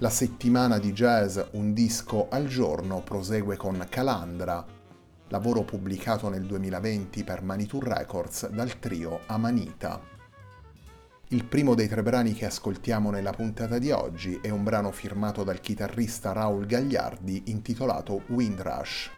La settimana di jazz Un disco al giorno prosegue con Calandra, lavoro pubblicato nel 2020 per Manitou Records dal trio Amanita. Il primo dei tre brani che ascoltiamo nella puntata di oggi è un brano firmato dal chitarrista Raul Gagliardi intitolato Windrush.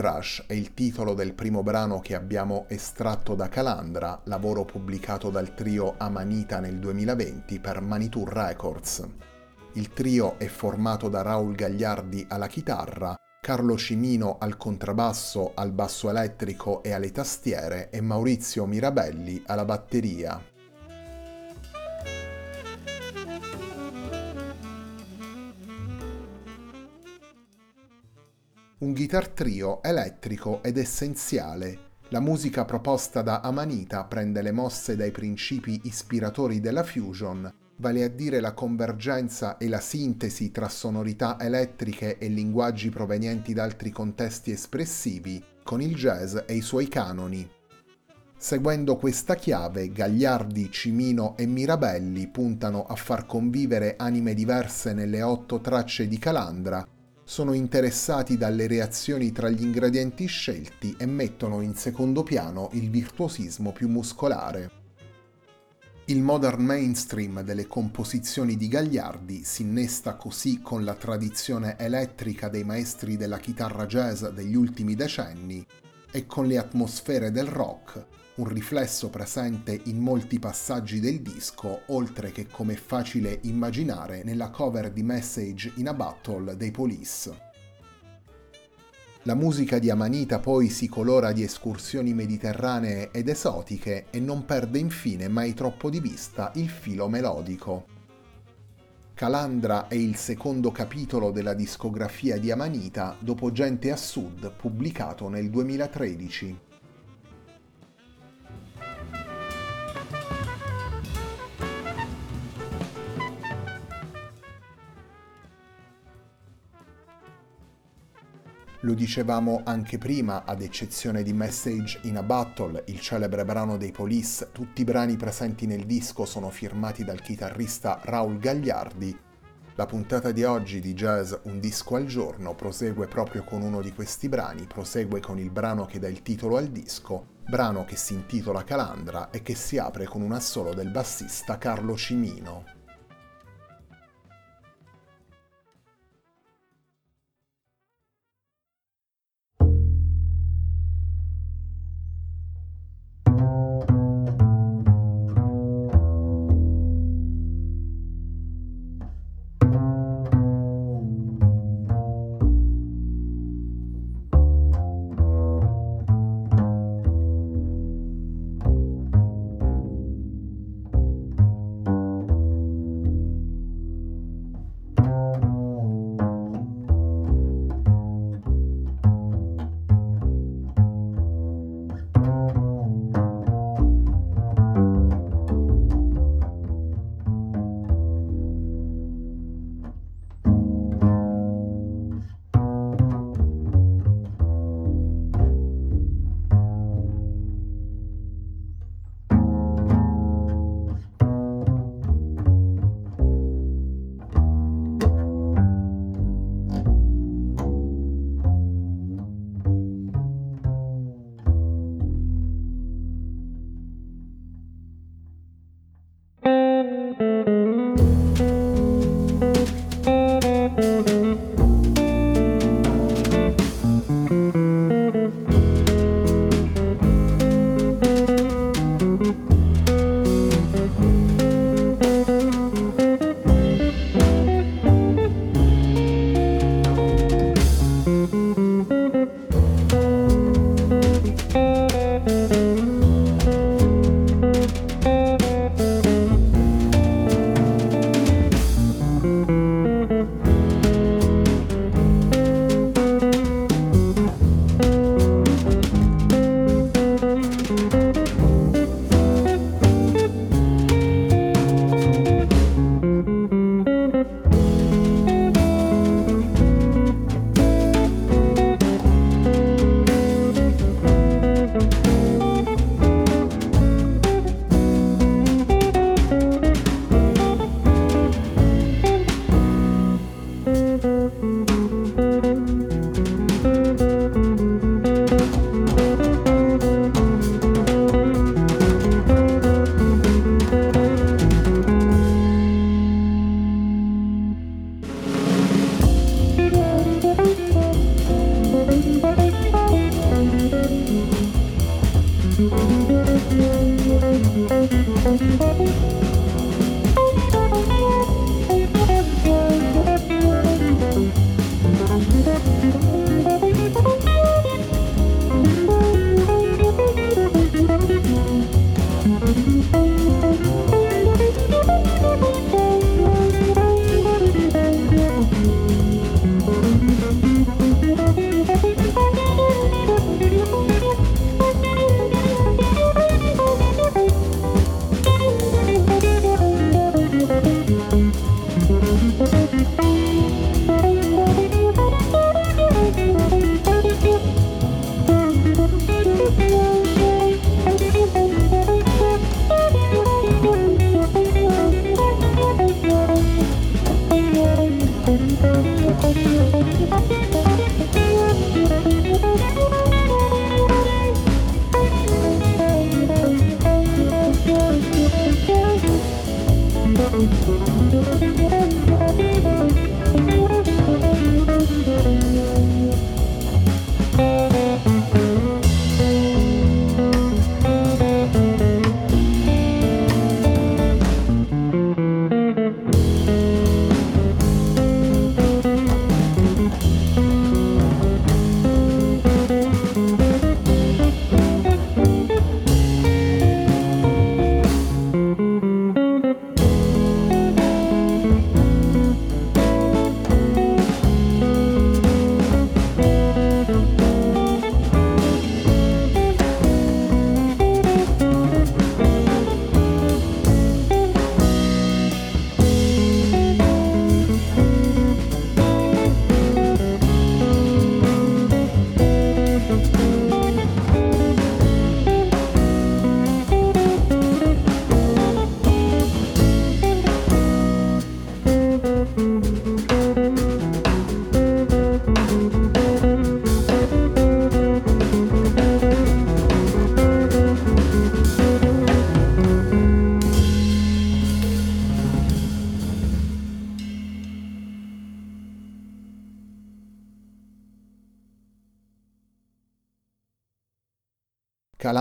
Windrush è il titolo del primo brano che abbiamo estratto da Calandra, lavoro pubblicato dal trio Amanita nel 2020 per Manitou Records. Il trio è formato da Raul Gagliardi alla chitarra, Carlo Cimino al contrabbasso, al basso elettrico e alle tastiere e Maurizio Mirabelli alla batteria. Un guitar trio elettrico ed essenziale. La musica proposta da Amanita prende le mosse dai principi ispiratori della fusion, vale a dire la convergenza e la sintesi tra sonorità elettriche e linguaggi provenienti da altri contesti espressivi, con il jazz e i suoi canoni. Seguendo questa chiave, Gagliardi, Cimino e Mirabelli puntano a far convivere anime diverse nelle otto tracce di Calandra sono interessati dalle reazioni tra gli ingredienti scelti e mettono in secondo piano il virtuosismo più muscolare. Il modern mainstream delle composizioni di Gagliardi si innesta così con la tradizione elettrica dei maestri della chitarra jazz degli ultimi decenni e con le atmosfere del rock, un riflesso presente in molti passaggi del disco, oltre che come facile immaginare nella cover di Message in a Battle dei Police. La musica di Amanita poi si colora di escursioni mediterranee ed esotiche e non perde infine mai troppo di vista il filo melodico. Calandra è il secondo capitolo della discografia di Amanita dopo Gente a Sud pubblicato nel 2013. Lo dicevamo anche prima, ad eccezione di Message in a Battle, il celebre brano dei Police, tutti i brani presenti nel disco sono firmati dal chitarrista Raul Gagliardi. La puntata di oggi di Jazz Un disco al giorno prosegue proprio con uno di questi brani, prosegue con il brano che dà il titolo al disco, brano che si intitola Calandra e che si apre con un assolo del bassista Carlo Cimino.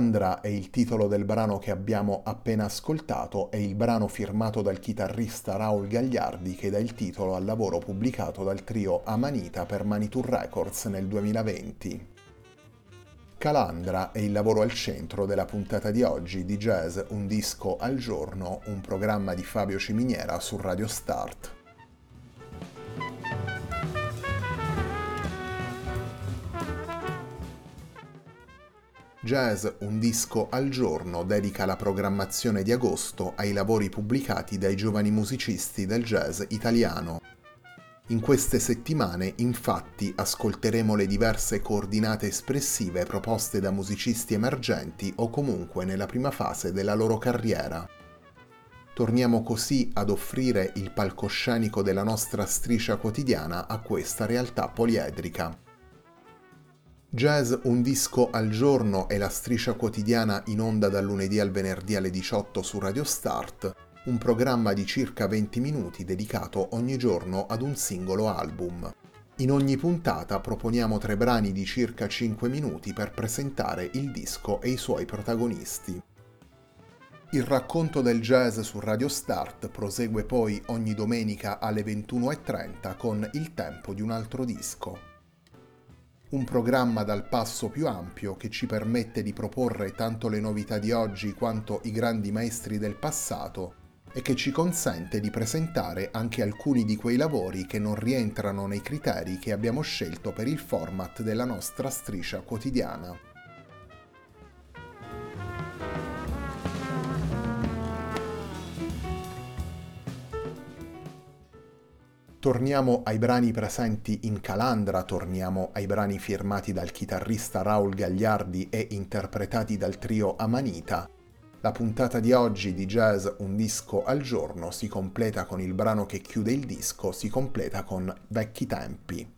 Calandra è il titolo del brano che abbiamo appena ascoltato e il brano firmato dal chitarrista Raul Gagliardi che dà il titolo al lavoro pubblicato dal trio Amanita per Manitou Records nel 2020. Calandra è il lavoro al centro della puntata di oggi di Jazz Un disco al giorno, un programma di Fabio Ciminiera su Radio Start. Jazz Un disco al giorno dedica la programmazione di agosto ai lavori pubblicati dai giovani musicisti del jazz italiano. In queste settimane, infatti, ascolteremo le diverse coordinate espressive proposte da musicisti emergenti o comunque nella prima fase della loro carriera. Torniamo così ad offrire il palcoscenico della nostra striscia quotidiana a questa realtà poliedrica. Jazz Un disco al giorno è la striscia quotidiana in onda dal lunedì al venerdì alle 18 su Radio Start, un programma di circa 20 minuti dedicato ogni giorno ad un singolo album. In ogni puntata proponiamo tre brani di circa 5 minuti per presentare il disco e i suoi protagonisti. Il racconto del jazz su Radio Start prosegue poi ogni domenica alle 21.30 con Il tempo di un altro disco un programma dal passo più ampio che ci permette di proporre tanto le novità di oggi quanto i grandi maestri del passato e che ci consente di presentare anche alcuni di quei lavori che non rientrano nei criteri che abbiamo scelto per il format della nostra striscia quotidiana. Torniamo ai brani presenti in Calandra, torniamo ai brani firmati dal chitarrista Raul Gagliardi e interpretati dal trio Amanita. La puntata di oggi di Jazz Un disco al giorno si completa con il brano che chiude il disco, si completa con Vecchi tempi.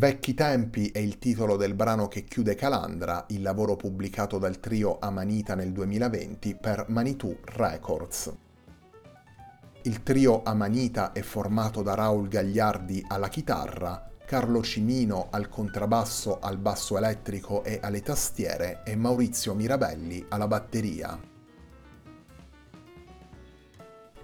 Vecchi tempi è il titolo del brano che chiude Calandra, il lavoro pubblicato dal trio Amanita nel 2020 per Manitou Records. Il trio Amanita è formato da Raul Gagliardi alla chitarra, Carlo Cimino al contrabbasso, al basso elettrico e alle tastiere e Maurizio Mirabelli alla batteria.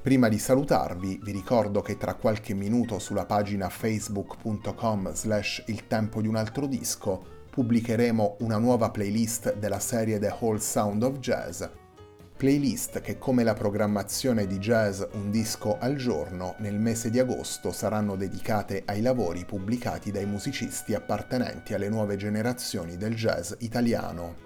Prima di salutarvi vi ricordo che tra qualche minuto sulla pagina facebook.com slash il tempo di un altro disco pubblicheremo una nuova playlist della serie The Whole Sound of Jazz, playlist che come la programmazione di jazz un disco al giorno nel mese di agosto saranno dedicate ai lavori pubblicati dai musicisti appartenenti alle nuove generazioni del jazz italiano.